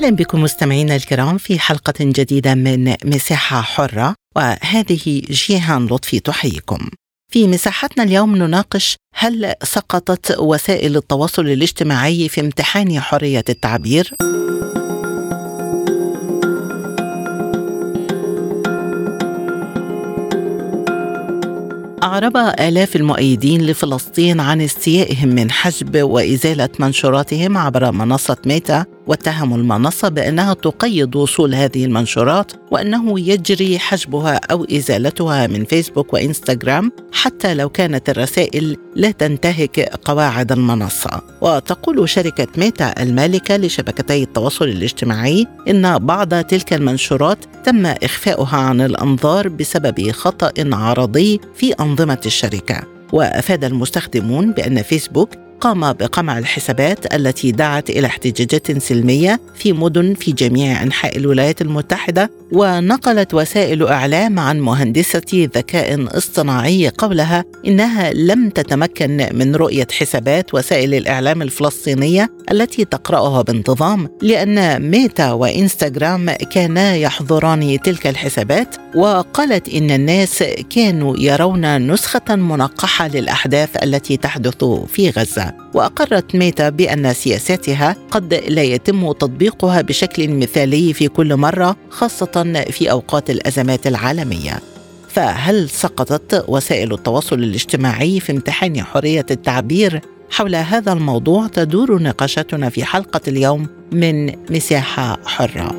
أهلا بكم مستمعينا الكرام في حلقة جديدة من مساحة حرة وهذه جيهان لطفي تحييكم. في مساحتنا اليوم نناقش هل سقطت وسائل التواصل الاجتماعي في امتحان حرية التعبير؟ أعرب آلاف المؤيدين لفلسطين عن استيائهم من حجب وإزالة منشوراتهم عبر منصة ميتا واتهموا المنصة بأنها تقيد وصول هذه المنشورات وأنه يجري حجبها أو إزالتها من فيسبوك وإنستغرام حتى لو كانت الرسائل لا تنتهك قواعد المنصة. وتقول شركة ميتا المالكة لشبكتي التواصل الاجتماعي إن بعض تلك المنشورات تم إخفاؤها عن الأنظار بسبب خطأ عرضي في أنظمة الشركة. وأفاد المستخدمون بأن فيسبوك قام بقمع الحسابات التي دعت إلى احتجاجات سلمية في مدن في جميع أنحاء الولايات المتحدة ونقلت وسائل إعلام عن مهندسة ذكاء اصطناعي قولها إنها لم تتمكن من رؤية حسابات وسائل الإعلام الفلسطينية التي تقرأها بانتظام لأن ميتا وإنستغرام كانا يحظران تلك الحسابات وقالت إن الناس كانوا يرون نسخة منقحة للأحداث التي تحدث في غزة. وأقرت ميتا بأن سياساتها قد لا يتم تطبيقها بشكل مثالي في كل مرة خاصة في أوقات الأزمات العالمية. فهل سقطت وسائل التواصل الاجتماعي في امتحان حرية التعبير؟ حول هذا الموضوع تدور نقاشاتنا في حلقة اليوم من مساحة حرة.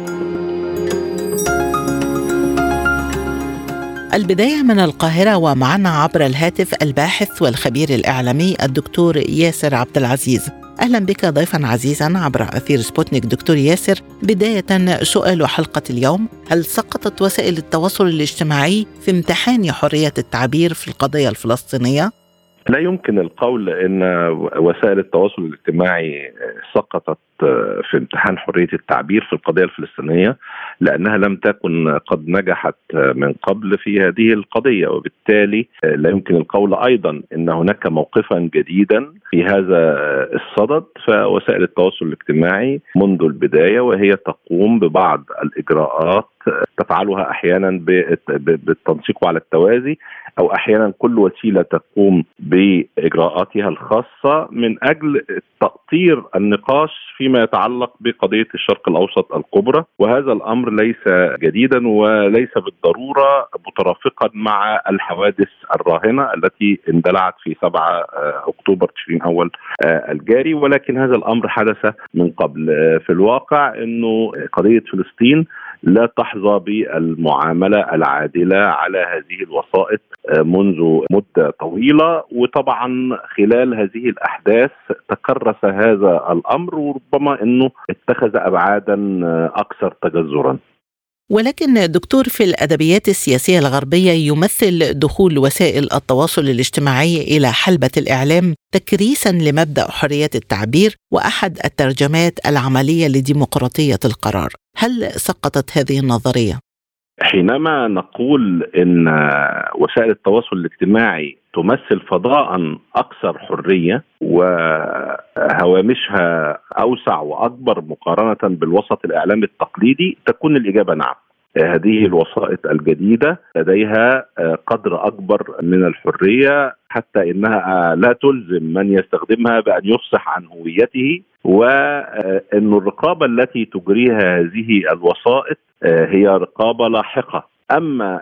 البداية من القاهرة ومعنا عبر الهاتف الباحث والخبير الإعلامي الدكتور ياسر عبد العزيز. أهلا بك ضيفا عزيزا عبر أثير سبوتنيك دكتور ياسر بداية سؤال حلقة اليوم هل سقطت وسائل التواصل الاجتماعي في امتحان حرية التعبير في القضية الفلسطينية؟ لا يمكن القول إن وسائل التواصل الاجتماعي سقطت في امتحان حرية التعبير في القضية الفلسطينية لأنها لم تكن قد نجحت من قبل في هذه القضية وبالتالي لا يمكن القول أيضا إن هناك موقفا جديدا في هذا الصدد فوسائل التواصل الاجتماعي منذ البداية وهي تقوم ببعض الإجراءات تفعلها أحيانا بالتنسيق على التوازي أو أحيانا كل وسيلة تقوم بإجراءاتها الخاصة من أجل تاطير النقاش فيما يتعلق بقضية الشرق الأوسط الكبرى وهذا الأمر ليس جديدا وليس بالضرورة مترافقا مع الحوادث الراهنة التي اندلعت في 7 أكتوبر تشرين أول الجاري. ولكن هذا الأمر حدث من قبل في الواقع إنه قضية فلسطين لا تحظى بالمعاملة العادلة على هذه الوسائط منذ مدة طويلة وطبعا خلال هذه الأحداث تكرس هذا الأمر وربما إنه اتخذ ابعادا أكثر تجذرا. ولكن دكتور في الأدبيات السياسية الغربية يمثل دخول وسائل التواصل الاجتماعي إلى حلبة الإعلام تكريسا لمبدأ حرية التعبير وأحد الترجمات العملية لديمقراطية القرار هل سقطت هذه النظرية حينما نقول إن وسائل التواصل الاجتماعي تمثل فضاء أكثر حرية وهوامشها أوسع وأكبر مقارنة بالوسط الإعلامي التقليدي تكون الإجابة نعم. هذه الوسائط الجديدة لديها قدر أكبر من الحرية حتى إنها لا تلزم من يستخدمها بأن يفصح عن هويته وان الرقابة التي تجريها هذه الوسائط هي رقابة لاحقة. أما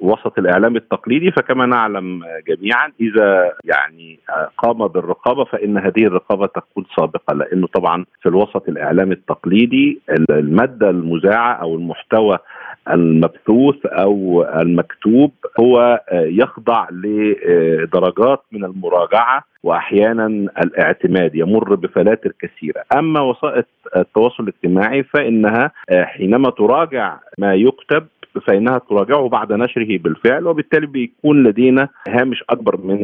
وسط الإعلام التقليدي فكما نعلم جميعا إذا يعني قام بالرقابة فإن هذه الرقابة تكون سابقه لأنه طبعا في الوسط الاعلامي التقليدي المادة المذاعة أو المحتوى المبثوث أو المكتوب هو يخضع لدرجات من المراجعة واحيانا الاعتماد يمر بفلاتر كثيرة، أما وسائط التواصل الاجتماعي فإنها حينما تراجع ما يكتب فانها تراجعه بعد نشره بالفعل وبالتالي بيكون لدينا هامش أكبر من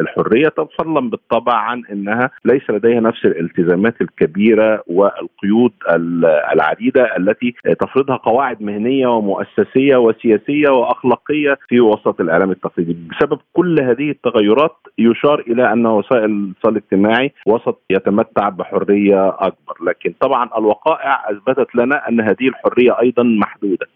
الحرية. فضلا بالطبع عن إنها ليس لديها نفس الالتزامات الكبيرة والقيود العديدة التي تفرضها قواعد مهنية ومؤسسية وسياسية وأخلاقية في وسط الاعلام التقليدي. بسبب كل هذه التغيرات يشار إلى أن وسائل الاتصال الاجتماعي وسط يتمتع بحرية أكبر. لكن طبعا الوقائع أثبتت لنا أن هذه الحرية أيضا محدودة.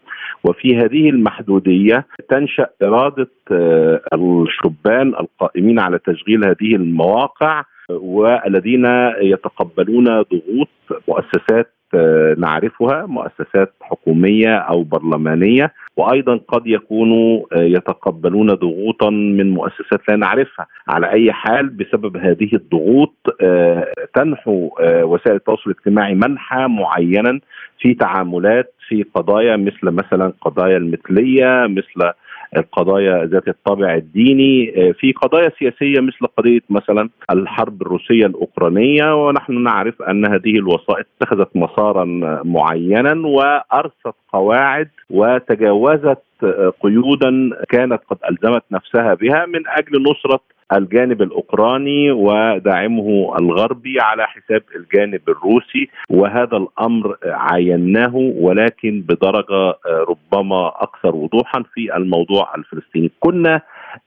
وفي هذه المحدودية تنشأ إرادة آه، الشبان القائمين على تشغيل هذه المواقع والذين يتقبلون ضغوط مؤسسات آه، نعرفها مؤسسات حكومية أو برلمانية. وأيضا قد يكونوا آه، يتقبلون ضغوطا من مؤسسات لا نعرفها. على أي حال بسبب هذه الضغوط آه، تنحو وسائل التواصل الاجتماعي منحى معينا في تعاملات في قضايا مثل مثلا قضايا المثلية مثل القضايا ذات الطابع الديني آه، في قضايا سياسية مثل قضية مثلا الحرب الروسية الأوكرانية ونحن نعرف أن هذه الوسائط اتخذت مسارا معينا وأرست قواعد وتجاوزت آه، قيودا كانت قد ألزمت نفسها بها من أجل نصرة الجانب الأوكراني وداعمه الغربي على حساب الجانب الروسي وهذا الأمر عايناه ولكن بدرجة ربما أكثر وضوحا في الموضوع الفلسطيني. كنا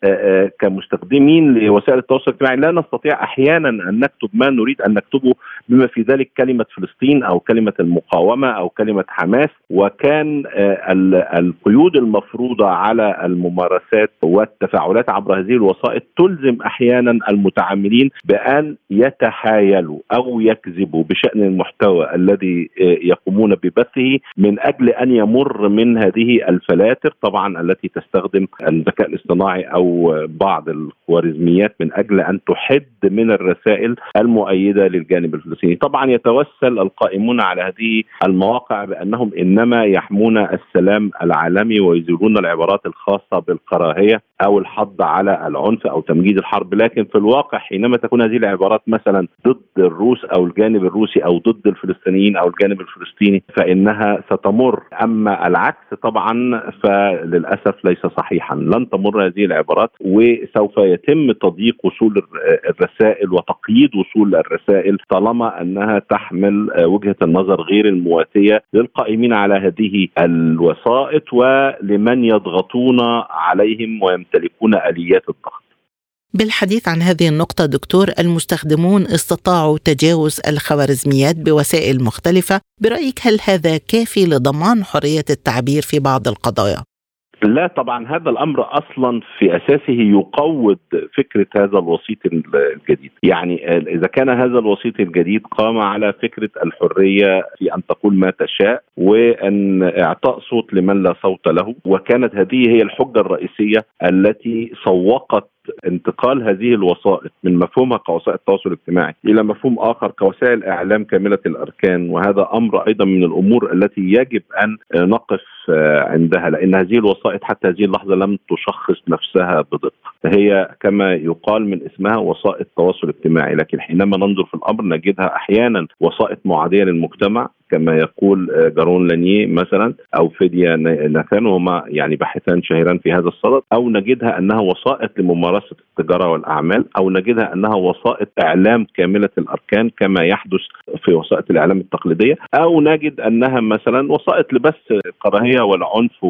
آه، آه، كمستخدمين لوسائل التواصل الاجتماعي لا نستطيع أحيانا أن نكتب ما نريد أن نكتبه بما في ذلك كلمة فلسطين أو كلمة المقاومة أو كلمة حماس وكان آه، القيود المفروضة على الممارسات والتفاعلات عبر هذه الوسائط تلزم أحيانا المتعاملين بأن يتحايلوا أو يكذبوا بشأن المحتوى الذي يقومون ببثه من أجل أن يمر من هذه الفلاتر طبعا التي تستخدم الذكاء الاصطناعي أو بعض الخوارزميات من أجل أن تحد من الرسائل المؤيدة للجانب الفلسطيني، طبعا يتوسل القائمون على هذه المواقع بأنهم إنما يحمون السلام العالمي ويزيلون العبارات الخاصة بالكراهية أو الحض على العنف أو تمجيد الحرب، لكن في الواقع حينما تكون هذه العبارات مثلا ضد الروس أو الجانب الروسي أو ضد الفلسطينيين أو الجانب الفلسطيني فإنها ستمر، أما العكس طبعا فللأسف ليس صحيحا، لن تمر هذه العبارات وسوف يتم تضييق وصول الرسائل وتقييد وصول الرسائل طالما أنها تحمل وجهة النظر غير المواتية للقائمين على هذه الوسائط ولمن يضغطون عليهم ويمتلكون آليات الضغط. بالحديث عن هذه النقطة دكتور المستخدمون استطاعوا تجاوز الخوارزميات بوسائل مختلفة برأيك هل هذا كافي لضمان حرية التعبير في بعض القضايا؟ لا طبعا هذا الأمر أصلا في أساسه يقوض فكرة هذا الوسيط الجديد، يعني إذا كان هذا الوسيط الجديد قام على فكرة الحرية في أن تقول ما تشاء وأن إعطاء صوت لمن لا صوت له، وكانت هذه هي الحجة الرئيسية التي سوقت انتقال هذه الوسائط من مفهومها كوسائل التواصل الاجتماعي إلى مفهوم آخر كوسائل إعلام كاملة الأركان. وهذا أمر أيضا من الأمور التي يجب أن نقف عندها لأن هذه الوسائط حتى هذه اللحظة لم تشخص نفسها بدقة. هي كما يقال من اسمها وسائط تواصل اجتماعي لكن حينما ننظر في الأمر نجدها أحيانا وسائط معاديه للمجتمع كما يقول آه، جارون لانيه مثلا أو فيديا ناثان وهما يعني باحثان شهيران في هذا الصدد أو نجدها أنها وسائط لممارسة التجارة والأعمال أو نجدها أنها وسائط إعلام كاملة الأركان كما يحدث في وسائط الإعلام التقليدية أو نجد أنها مثلا وسائط لبث الكراهية والعنف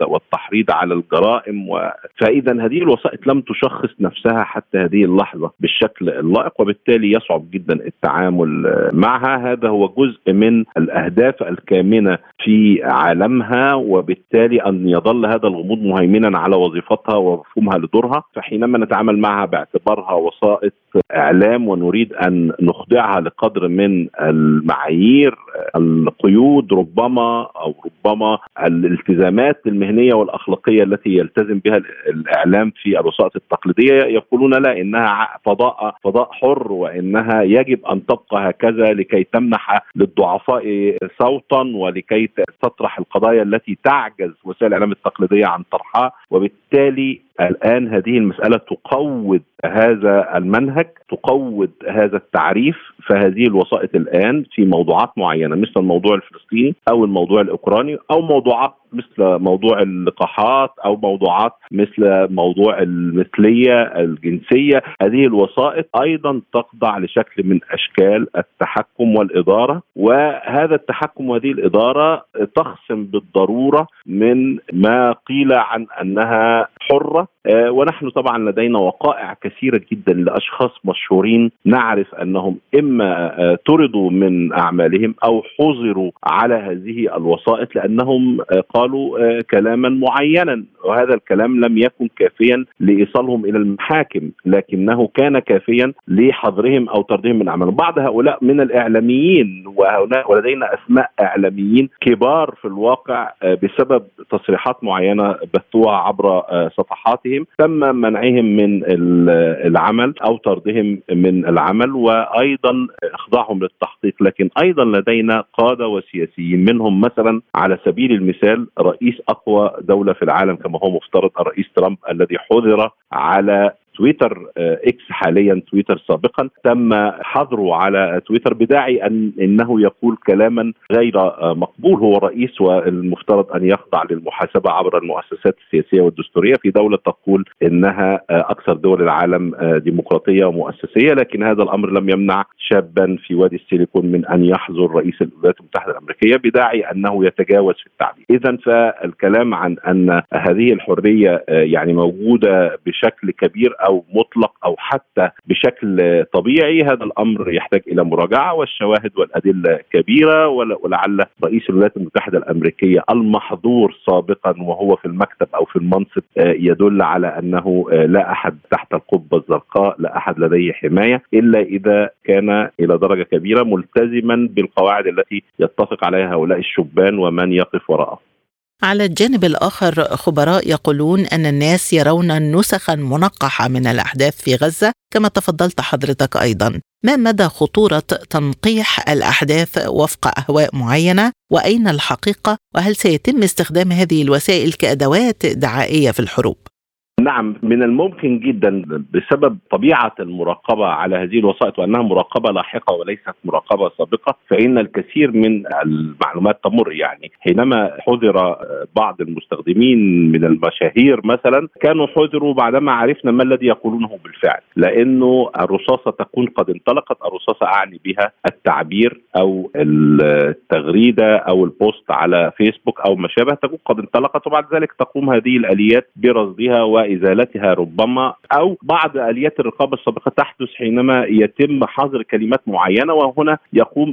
والتحريض على الجرائم و... فاذا هذه الوسائط لم تشخص نفسها حتى هذه اللحظة بالشكل اللائق وبالتالي يصعب جدا التعامل معها. هذا هو جزء من الأهداف الكامنة في عالمها وبالتالي أن يظل هذا الغموض مهيمنا على وظيفتها ومفهومها لدورها. فحينما نتعامل معها باعتبارها وسائط إعلام ونريد أن نخضعها لقدر من المعايير القيود ربما أو ربما الالتزامات المهنية والأخلاقية التي يلتزم بها الإعلام في الوسائط التقليدية. يقولون لا إنها فضاء فضاء حر وإنها يجب أن تبقى هكذا لكي تمنح للضعفاء صوتا ولكي تطرح القضايا التي تعجز وسائل الإعلام التقليدية عن طرحها. وبالتالي الآن هذه المسألة تقوض هذا المنهج تقوض هذا التعريف فهذه الوسائط الآن في موضوعات معينة مثل الموضوع الفلسطيني أو الموضوع الأوكراني أو موضوعات مثل موضوع اللقاحات أو موضوعات مثل موضوع المثلية الجنسية. هذه الوسائط أيضا تخضع لشكل من أشكال التحكم والإدارة وهذا التحكم وهذه الإدارة تخصم بالضرورة من ما قيل عن أنها حرة ونحن طبعا لدينا وقائع كثيرة جدا لأشخاص مشهورين نعرف أنهم إما آه، طردوا من أعمالهم أو حظروا على هذه الوسائط لأنهم آه، قالوا كلاما معينا وهذا الكلام لم يكن كافيا لإيصالهم إلى المحاكم لكنه كان كافيا لحظرهم أو طردهم من أعمالهم. بعض هؤلاء من الإعلاميين وهنا ولدينا أسماء إعلاميين كبار في الواقع بسبب تصريحات معينة بثوها عبر صفحاتهم. حقوقهم تم منعهم من العمل أو طردهم من العمل وأيضا إخضاعهم للتحقيق. لكن أيضا لدينا قادة وسياسيين منهم مثلا على سبيل المثال رئيس أقوى دولة في العالم كما هو مفترض الرئيس ترامب الذي حظر على تويتر آه، إكس حاليا تويتر سابقا تم حظره على تويتر بداعي أن إنه يقول كلاما غير آه، مقبول. هو رئيس والمفترض أن يخضع للمحاسبة عبر المؤسسات السياسية والدستورية. في دولة تقول إنها آه، أكثر دول العالم ديمقراطية ومؤسسية لكن هذا الأمر لم يمنع شابا في وادي السيليكون من أن يحظر رئيس الولايات المتحدة الأمريكية بداعي أنه يتجاوز في التعبير اذا فالكلام عن أن هذه الحرية يعني موجودة بشكل كبير أو مطلق أو حتى بشكل طبيعي هذا الأمر يحتاج إلى مراجعة والشواهد والأدلة كبيرة ولعل رئيس الولايات المتحدة الأمريكية المحظور سابقا وهو في المكتب أو في المنصب آه، يدل على أنه آه، لا أحد تحت القبة الزرقاء لا أحد لديه حماية إلا إذا كان إلى درجة كبيرة ملتزما بالقواعد التي يتفق عليها هؤلاء الشبان ومن يقف وراءه. على الجانب الآخر خبراء يقولون أن الناس يرون نسخا منقحة من الأحداث في غزة كما تفضلت حضرتك أيضا. ما مدى خطورة تنقيح الأحداث وفق أهواء معينة؟ وأين الحقيقة؟ وهل سيتم استخدام هذه الوسائل كأدوات دعائية في الحروب؟ نعم من الممكن جدا بسبب طبيعة المراقبة على هذه الوسائط وأنها مراقبة لاحقة وليست مراقبة سابقة فإن الكثير من المعلومات تمر. يعني حينما حذر بعض المستخدمين من المشاهير مثلا كانوا حذروا بعدما عرفنا ما الذي يقولونه بالفعل لأنه الرصاصة تكون قد انطلقت الرصاصة أعني بها التعبير أو التغريدة أو البوست على فيسبوك أو ما شابه تكون قد انطلقت وبعد ذلك تقوم هذه الآليات برصدها و إزالتها ربما أو بعض اليات الرقابه السابقه تحدث حينما يتم حظر كلمات معينة وهنا يقوم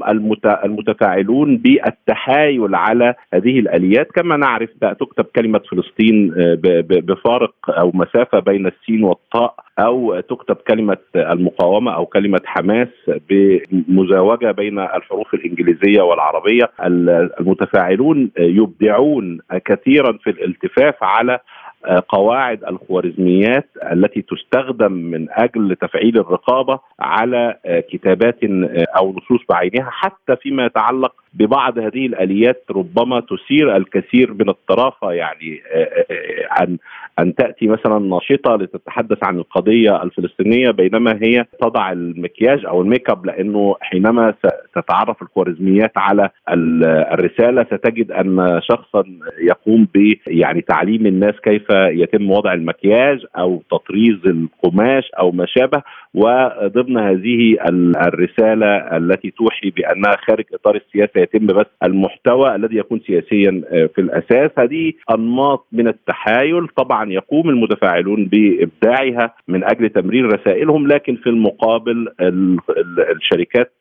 المتفاعلون بالتحايل على هذه الآليات. كما نعرف تكتب كلمة فلسطين آه، بفارق أو مسافة بين السين والطاء أو تكتب كلمة المقاومة أو كلمة حماس بمزاوجة بين الحروف الإنجليزية والعربية. المتفاعلون يبدعون كثيرا في الالتفاف على قواعد الخوارزميات التي تستخدم من أجل تفعيل الرقابة على كتابات أو نصوص بعينها حتى فيما يتعلق ببعض هذه الآليات ربما تثير الكثير من الطرافة يعني أن أن تأتي مثلا ناشطة لتتحدث عن القضية الفلسطينية بينما هي تضع المكياج أو الميك أب لأنه حينما تتعرف الخوارزميات على الرسالة ستجد أن شخصا يقوم ب يعني تعليم الناس كيف يتم وضع المكياج أو تطريز القماش أو ما شابه وضمن هذه الرسالة التي توحي بأنها خارج إطار السياسة يتم بس المحتوى الذي يكون سياسيا آه، في الأساس. هذه أنماط من التحايل. طبعا يقوم المتفاعلون بإبداعها من أجل تمرير رسائلهم لكن في المقابل الشركات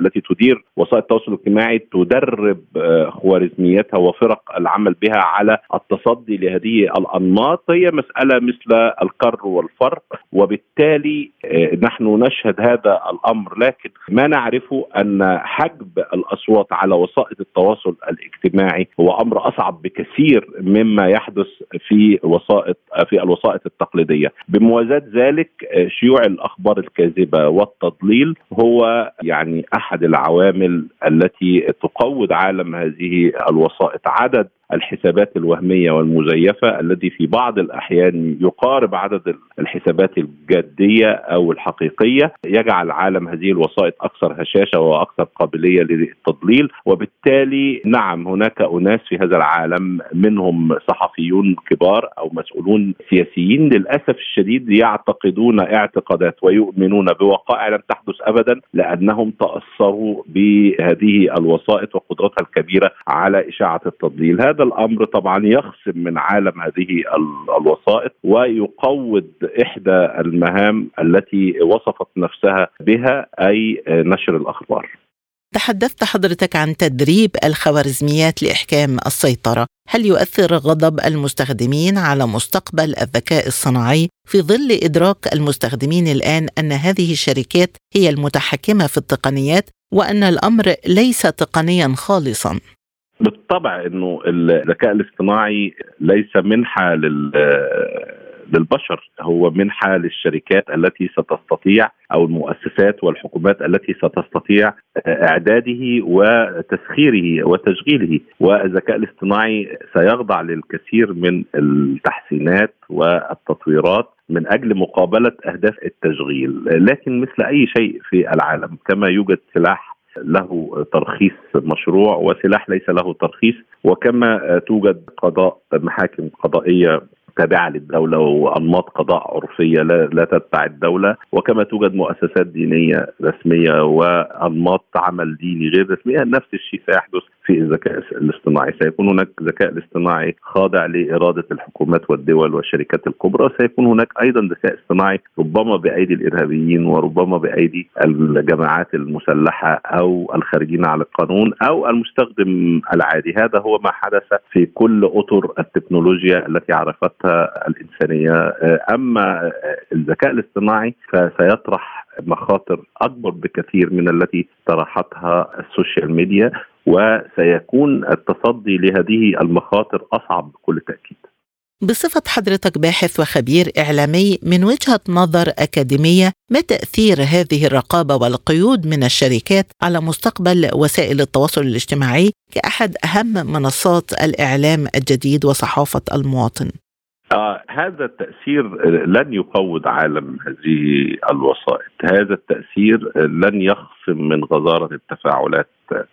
التي تدير وسائل التواصل الاجتماعي تدرب آه، خوارزمياتها وفرق العمل بها على التصدي لهذه الأنماط. هي مسألة مثل الكر والفرق وبالتالي آه، نحن نشهد هذا الأمر لكن ما نعرفه أن حجب الأصوات على وسائط التواصل الاجتماعي هو أمر أصعب بكثير مما يحدث في وسائط في الوسائط التقليدية. بموازاة ذلك شيوع الأخبار الكاذبة والتضليل هو يعني أحد العوامل التي تقوض عالم هذه الوسائط. عدد الحسابات الوهمية والمزيفة التي في بعض الأحيان يقارب عدد الحسابات الجادية أو الحقيقية. يجعل عالم هذه الوسائط أكثر هشاشة وأكثر قابلية للتضليل وبالتالي نعم هناك أناس في هذا العالم منهم صحفيون كبار أو مسؤولون سياسيين. للأسف الشديد يعتقدون اعتقادات ويؤمنون بوقائع لم تحدث ابدا لأنهم تأثروا بهذه الوسائط وقدرتها الكبيرة على إشاعة التضليل. هذا الأمر طبعا يخصم من عالم هذه الوسائط ويقوض إحدى المهام التي وصفت نفسها بها أي نشر الأخبار تحدثت حضرتك عن تدريب الخوارزميات لإحكام السيطرة، هل يؤثر غضب المستخدمين على مستقبل الذكاء الصناعي في ظل إدراك المستخدمين الآن أن هذه الشركات هي المتحكمة في التقنيات وأن الأمر ليس تقنيا خالصا؟ بالطبع إنه الذكاء الاصطناعي ليس منحه لل للبشر هو منحه للشركات التي ستستطيع أو المؤسسات والحكومات التي ستستطيع إعداده وتسخيره وتشغيله. والذكاء الاصطناعي سيخضع للكثير من التحسينات والتطويرات من أجل مقابلة أهداف التشغيل لكن مثل أي شيء في العالم كما يوجد سلاح له ترخيص مشروع وسلاح ليس له ترخيص وكما توجد قضاء محاكم قضائية تابعة للدولة وأنماط قضاء عرفية لا, لا تتبع الدولة. وكما توجد مؤسسات دينية رسمية وأنماط عمل ديني غير رسميه نفس الشيء سيحدث في الذكاء الاصطناعي. سيكون هناك ذكاء الاصطناعي خاضع لإرادة الحكومات والدول والشركات الكبرى. سيكون هناك أيضا ذكاء اصطناعي ربما بأيدي الإرهابيين وربما بأيدي الجماعات المسلحة أو الخارجين على القانون أو المستخدم العادي. هذا هو ما حدث في كل أطر التكنولوجيا التي عرفتها الإنسانية أما الذكاء الاصطناعي فسيطرح مخاطر أكبر بكثير من التي طرحتها السوشيال ميديا وسيكون التصدي لهذه المخاطر أصعب بكل تأكيد. بصفة حضرتك باحث وخبير إعلامي من وجهة نظر أكاديمية ما تأثير هذه الرقابة والقيود من الشركات على مستقبل وسائل التواصل الاجتماعي كأحد أهم منصات الإعلام الجديد وصحافة المواطن؟ آه هذا التأثير لن يقوض عالم هذه الوسائط. هذا التأثير لن يخصم من غزارة التفاعلات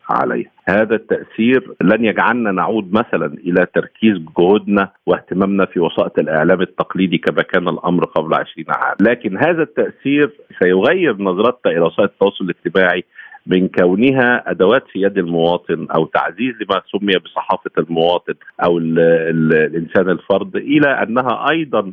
عليها. هذا التأثير لن يجعلنا نعود مثلا إلى تركيز جهودنا واهتمامنا في وسائط الإعلام التقليدي كما كان الأمر قبل عشرين عام لكن هذا التأثير سيغير نظرتنا إلى وسائل التواصل الاجتماعي من كونها أدوات في يد المواطن أو تعزيز لما سمي بصحافة المواطن أو ال ال الإنسان الفرد إلى أنها أيضا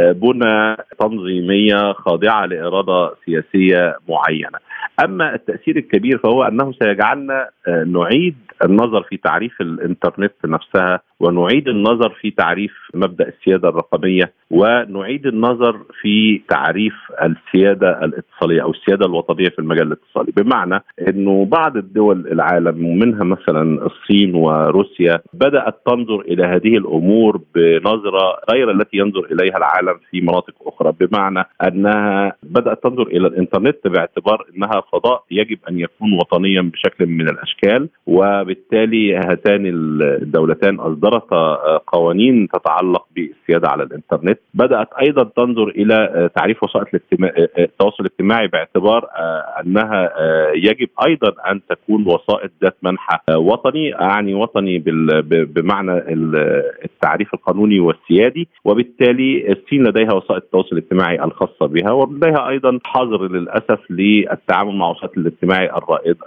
بنى تنظيمية خاضعة لإرادة سياسية معينة. أما التأثير الكبير فهو أنه سيجعلنا نعيد النظر في تعريف الإنترنت نفسها ونعيد النظر في تعريف مبدأ السيادة الرقمية ونعيد النظر في تعريف السيادة الاتصالية أو السيادة الوطنية في المجال الاتصالي. بمعنى إنه بعض الدول العالم ومنها مثلا الصين وروسيا بدأت تنظر إلى هذه الأمور بنظرة غير التي ينظر إليها العالم في مناطق أخرى. بمعنى أنها بدأت تنظر إلى الإنترنت باعتبار إنها فضاء يجب أن يكون وطنيا بشكل من الأشكال وبالتالي هاتان الدولتان اصدرتا قوانين تتعلق بالسيادة على الإنترنت. بدأت أيضا تنظر إلى تعريف وسائل التواصل الاجتماعي باعتبار أنها يجب أيضا أن تكون وسائط ذات منحى وطني أعني وطني بمعنى التعريف القانوني والسيادي. وبالتالي الصين لديها وسائل التواصل الاجتماعي الخاصة بها ولديها أيضا حظر للأسف للتعامل مع وسائل الاجتماعي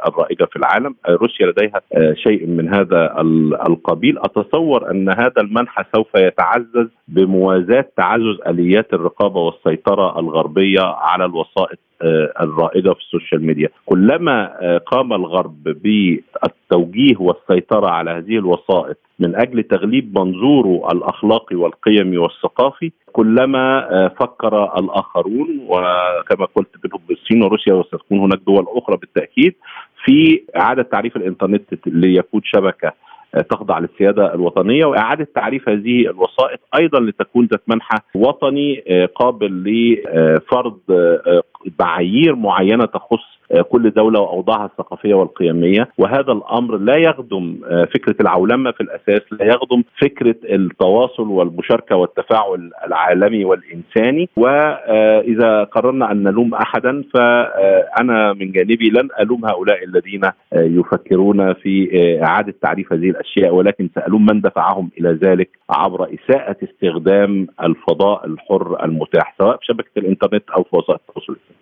الرائجة في العالم. روسيا لديها شيء من هذا القبيل. أتصور أن هذا المنحى سوف يتعزز بموازاة تعزز آليات الرقابة والسيطرة الغربية على الوسائط الرائدة في السوشيال ميديا. كلما قام الغرب بالتوجيه والسيطرة على هذه الوسائط من أجل تغليب منظوره الاخلاقي والقيمي والثقافي كلما فكر الآخرون وكما قلت منهم الصين وروسيا وستكون هناك دول أخرى بالتأكيد في إعادة تعريف الإنترنت ليكون شبكة تخضع للسيادة الوطنية وإعادة تعريف هذه الوسائط أيضا لتكون ذات منحى وطني قابل لفرض معايير معينة تخص كل دولة وأوضاعها الثقافية والقيمية. وهذا الأمر لا يخدم فكرة العولمة في الأساس لا يخدم فكرة التواصل والمشاركة والتفاعل العالمي والإنساني. وإذا قررنا أن نلوم احدا فأنا من جانبي لن ألوم هؤلاء الذين يفكرون في إعادة تعريف هذه الأشياء. ولكن سألوم من دفعهم إلى ذلك عبر إساءة استخدام الفضاء الحر المتاح سواء في شبكه الإنترنت أو في وسائل التواصل الاجتماعي.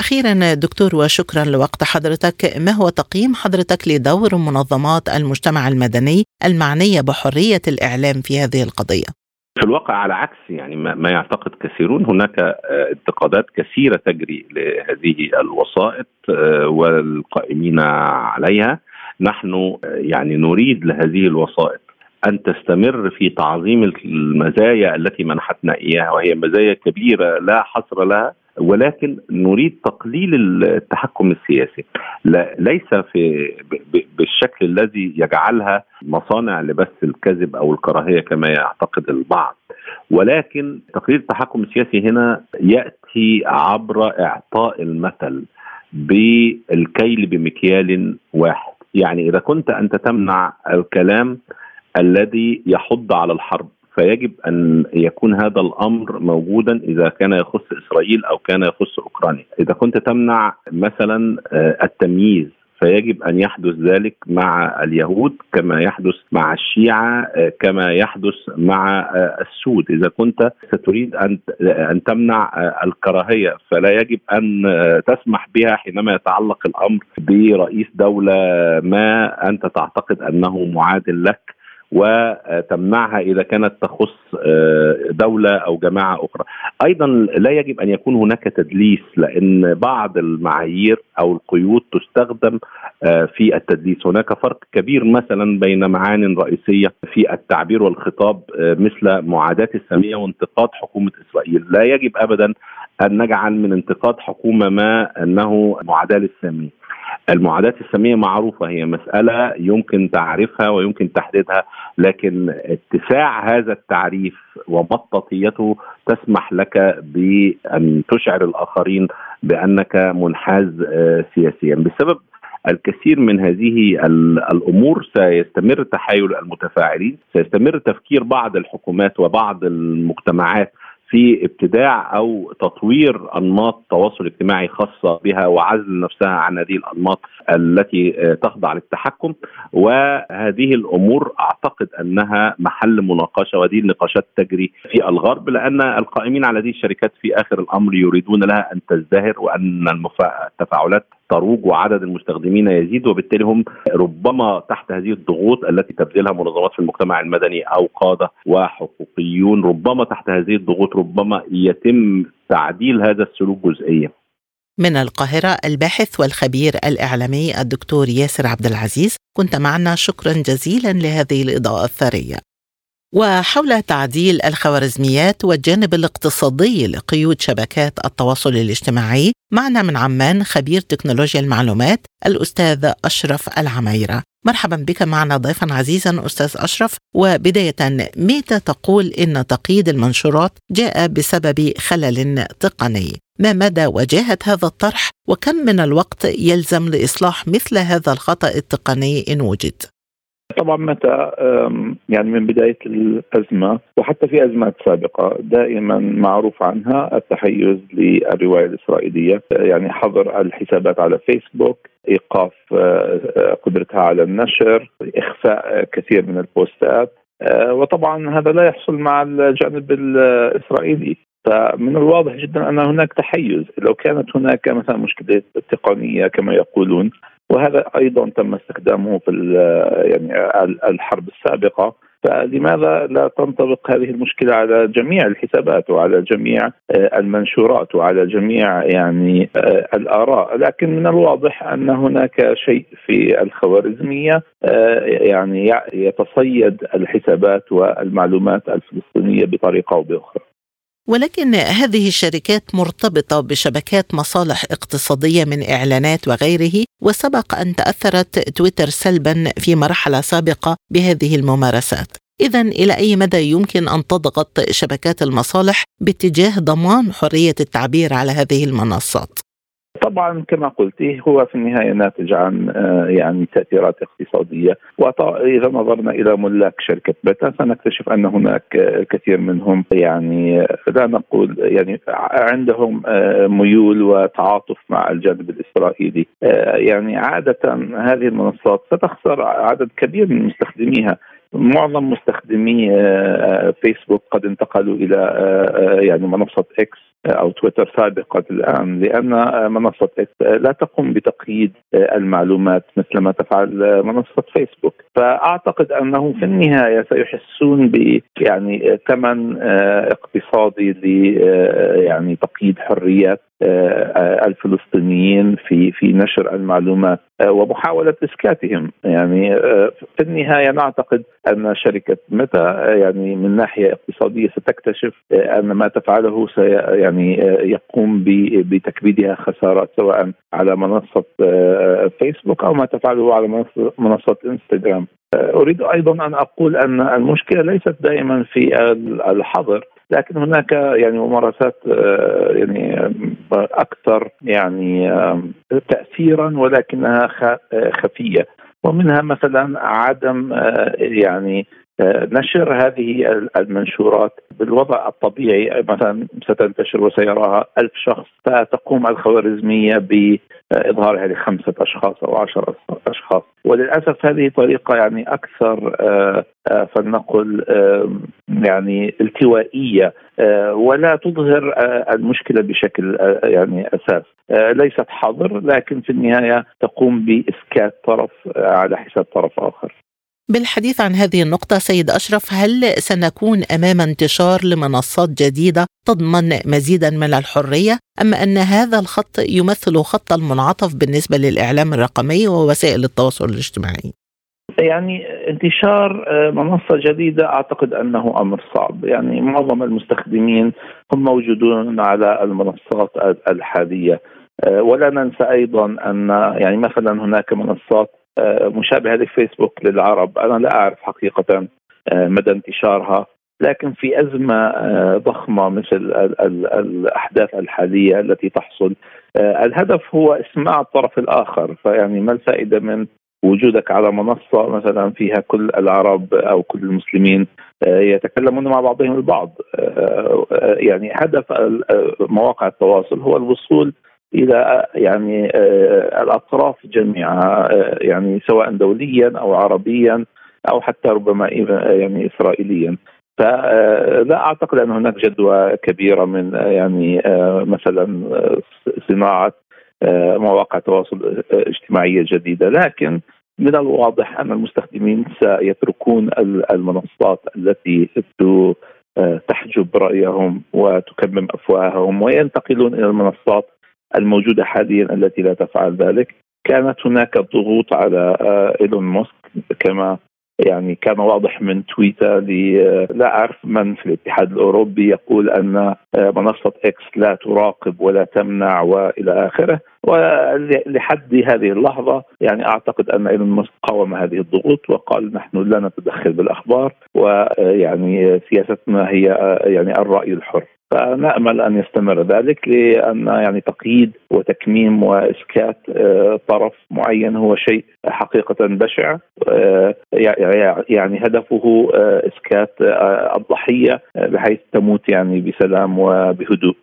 أخيرا دكتور وشكرا لوقت حضرتك. ما هو تقييم حضرتك لدور منظمات المجتمع المدني المعنية بحرية الإعلام في هذه القضية؟ في الواقع على عكس يعني ما يعتقد كثيرون. هناك انتقادات كثيرة تجري لهذه الوسائط والقائمين عليها. نحن يعني نريد لهذه الوسائط أن تستمر في تعظيم المزايا التي منحتنا إياها وهي مزايا كبيرة لا حصر لها. ولكن نريد تقليل التحكم السياسي. ليس في بالشكل الذي يجعلها مصانع لبث الكذب أو الكراهية كما يعتقد البعض. ولكن تقليل التحكم السياسي هنا يأتي عبر إعطاء المثل بالكيل بمكيال واحد. يعني إذا كنت أنت تمنع الكلام الذي يحض على الحرب فيجب أن يكون هذا الأمر موجودا إذا كان يخص إسرائيل أو كان يخص أوكرانيا، إذا كنت تمنع مثلا التمييز فيجب أن يحدث ذلك مع اليهود كما يحدث مع الشيعة كما يحدث مع السود. إذا كنت ستريد أن أن تمنع الكراهية فلا يجب أن تسمح بها حينما يتعلق الأمر برئيس دولة ما أنت تعتقد أنه معادل لك. وتمنعها إذا كانت تخص دولة أو جماعة أخرى. أيضا لا يجب أن يكون هناك تدليس لأن بعض المعايير أو القيود تستخدم في التدليس، هناك فرق كبير مثلا بين معان رئيسية في التعبير والخطاب مثل معاداه السامية وانتقاد حكومة إسرائيل، لا يجب ابدا أن نجعل من انتقاد حكومة ما أنه معاداة للسامية. المعاداة السامية معروفة هي مسألة يمكن تعريفها ويمكن تحديدها لكن اتساع هذا التعريف ومطاطيته تسمح لك بأن تشعر الآخرين بأنك منحاز سياسيا. بسبب الكثير من هذه الأمور سيستمر تحايل المتفاعلين، سيستمر تفكير بعض الحكومات وبعض المجتمعات في ابتداع أو تطوير أنماط تواصل اجتماعي خاصة بها وعزل نفسها عن هذه الأنماط التي تخضع للتحكم. وهذه الأمور أعتقد أنها محل مناقشة وهذه النقاشات تجري في الغرب لأن القائمين على هذه الشركات في آخر الأمر يريدون لها أن تزدهر وأن التفاعلات تروج وعدد المستخدمين يزيد وبالتالي هم ربما تحت هذه الضغوط التي تبذلها منظمات في المجتمع المدني أو قادة وحقوقيون ربما تحت هذه الضغوط ربما يتم تعديل هذا السلوك جزئيا. من القاهرة الباحث والخبير الإعلامي الدكتور ياسر عبد العزيز كنت معنا شكرا جزيلا لهذه الإضاءة الثرية وحول تعديل الخوارزميات والجانب الاقتصادي لقيود شبكات التواصل الاجتماعي معنا من عمان خبير تكنولوجيا المعلومات الأستاذ أشرف العميرة. مرحبا بك معنا ضيفا عزيزا أستاذ أشرف. وبداية متى تقول إن تقييد المنشورات جاء بسبب خلل تقني؟ ما مدى وجاهة هذا الطرح؟ وكم من الوقت يلزم لإصلاح مثل هذا الخطأ التقني إن وجد؟ طبعا متى يعني من بداية الأزمة وحتى في أزمات سابقة دائما معروف عنها التحيز للرواية الإسرائيلية. يعني حظر الحسابات على فيسبوك إيقاف قدرتها على النشر إخفاء كثير من البوستات وطبعا هذا لا يحصل مع الجانب الإسرائيلي. فمن الواضح جدا أن هناك تحيز. لو كانت هناك مثلا مشكله تقنية كما يقولون وهذا أيضا تم استخدامه في يعني الحرب السابقة. فلماذا لا تنطبق هذه المشكلة على جميع الحسابات وعلى جميع المنشورات وعلى جميع يعني الآراء؟ لكن من الواضح أن هناك شيء في الخوارزمية يعني يتصيد الحسابات والمعلومات الفلسطينية بطريقة أو بأخرى. ولكن هذه الشركات مرتبطة بشبكات مصالح اقتصادية من إعلانات وغيره وسبق أن تأثرت تويتر سلبا في مرحلة سابقة بهذه الممارسات. اذا إلى أي مدى يمكن أن تضغط شبكات المصالح باتجاه ضمان حرية التعبير على هذه المنصات؟ طبعا كما قلت هو في النهاية ناتج عن آه، يعني تأثيرات اقتصادية. واذا نظرنا إلى ملاك شركة بيتا سنكتشف أن هناك كثير منهم يعني لا نقول يعني عندهم ميول وتعاطف مع الجانب الإسرائيلي. يعني عادة هذه المنصات ستخسر عدد كبير من مستخدميها. معظم مستخدمي فيسبوك قد انتقلوا إلى يعني منصة إكس أو تويتر سابقا الآن لأن منصة إكس لا تقوم بتقييد المعلومات مثل ما تفعل منصة فيسبوك. فأعتقد انه في النهاية سيحسون ب يعني ثمن اقتصادي ل يعني تقييد حريات الفلسطينيين في في نشر المعلومات ومحاولة إسكاتهم. يعني في النهاية نعتقد أن شركة متى يعني من ناحية اقتصادية ستكتشف أن ما تفعله سي يعني يقوم بتكبيدها خسارات سواء على منصة فيسبوك أو ما تفعله على منصه إنستغرام. أريد أيضا أن أقول أن المشكلة ليست دائما في الحظر لكن هناك يعني ممارسات يعني أكثر يعني تاثيرا ولكنها خفية. ومنها مثلا عدم يعني نشر هذه المنشورات بالوضع الطبيعي مثلا ستنتشر وسيراها ألف شخص فتقوم الخوارزمية بإظهارها لخمسة أشخاص أو عشرة أشخاص. وللأسف هذه طريقة يعني أكثر فلنقل يعني التوائية ولا تظهر المشكلة بشكل يعني أساس. ليست حظر لكن في النهاية تقوم بإسكات طرف على حساب طرف آخر. بالحديث عن هذه النقطة سيد أشرف هل سنكون أمام انتشار لمنصات جديدة تضمن مزيدا من الحرية أم أن هذا الخط يمثل خط المنعطف بالنسبة للإعلام الرقمي ووسائل التواصل الاجتماعي؟ يعني انتشار منصة جديدة أعتقد أنه أمر صعب يعني معظم المستخدمين هم موجودون على المنصات الحالية ولا ننسى أيضا أن يعني مثلا هناك منصات مشابهه لفيسبوك للعرب. أنا لا أعرف حقيقة مدى انتشارها. لكن في أزمة ضخمة مثل الأحداث الحالية التي تحصل الهدف هو إسماع الطرف الآخر. فيعني ما الفائدة من وجودك على منصة مثلا فيها كل العرب أو كل المسلمين يتكلمون مع بعضهم البعض؟ يعني هدف مواقع التواصل هو الوصول إلى يعني الأطراف جميعها يعني سواء دوليا أو عربيا أو حتى ربما يعني اسرائيليا. فلا أعتقد أن هناك جدوى كبيرة من يعني مثلا صناعة مواقع تواصل اجتماعية جديدة. لكن من الواضح أن المستخدمين سيتركون المنصات التي تحجب رأيهم وتكمم أفواههم وينتقلون إلى المنصات الموجودة حاليا التي لا تفعل ذلك. كانت هناك ضغوط على إيلون ماسك كما يعني كان واضح من تويتر لا أعرف من في الاتحاد الأوروبي يقول أن منصة إكس لا تراقب ولا تمنع وإلى آخره. ولحد هذه اللحظة يعني أعتقد أن إيلون ماسك قاوم هذه الضغوط وقال نحن لا نتدخل بالأخبار ويعني سياستنا هي يعني الرأي الحر. فنأمل أن يستمر ذلك لأن يعني تقييد وتكميم وإسكات طرف معين هو شيء حقيقة بشع. يعني هدفه إسكات الضحية بحيث تموت يعني بسلام وبهدوء.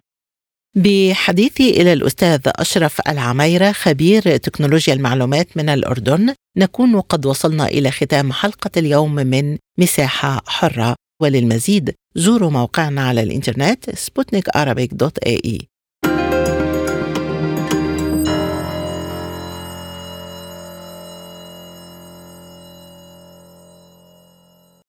بحديثي إلى الأستاذ أشرف العميرة خبير تكنولوجيا المعلومات من الأردن نكون قد وصلنا إلى ختام حلقة اليوم من مساحة حرة. وللمزيد زوروا موقعنا على الإنترنت اي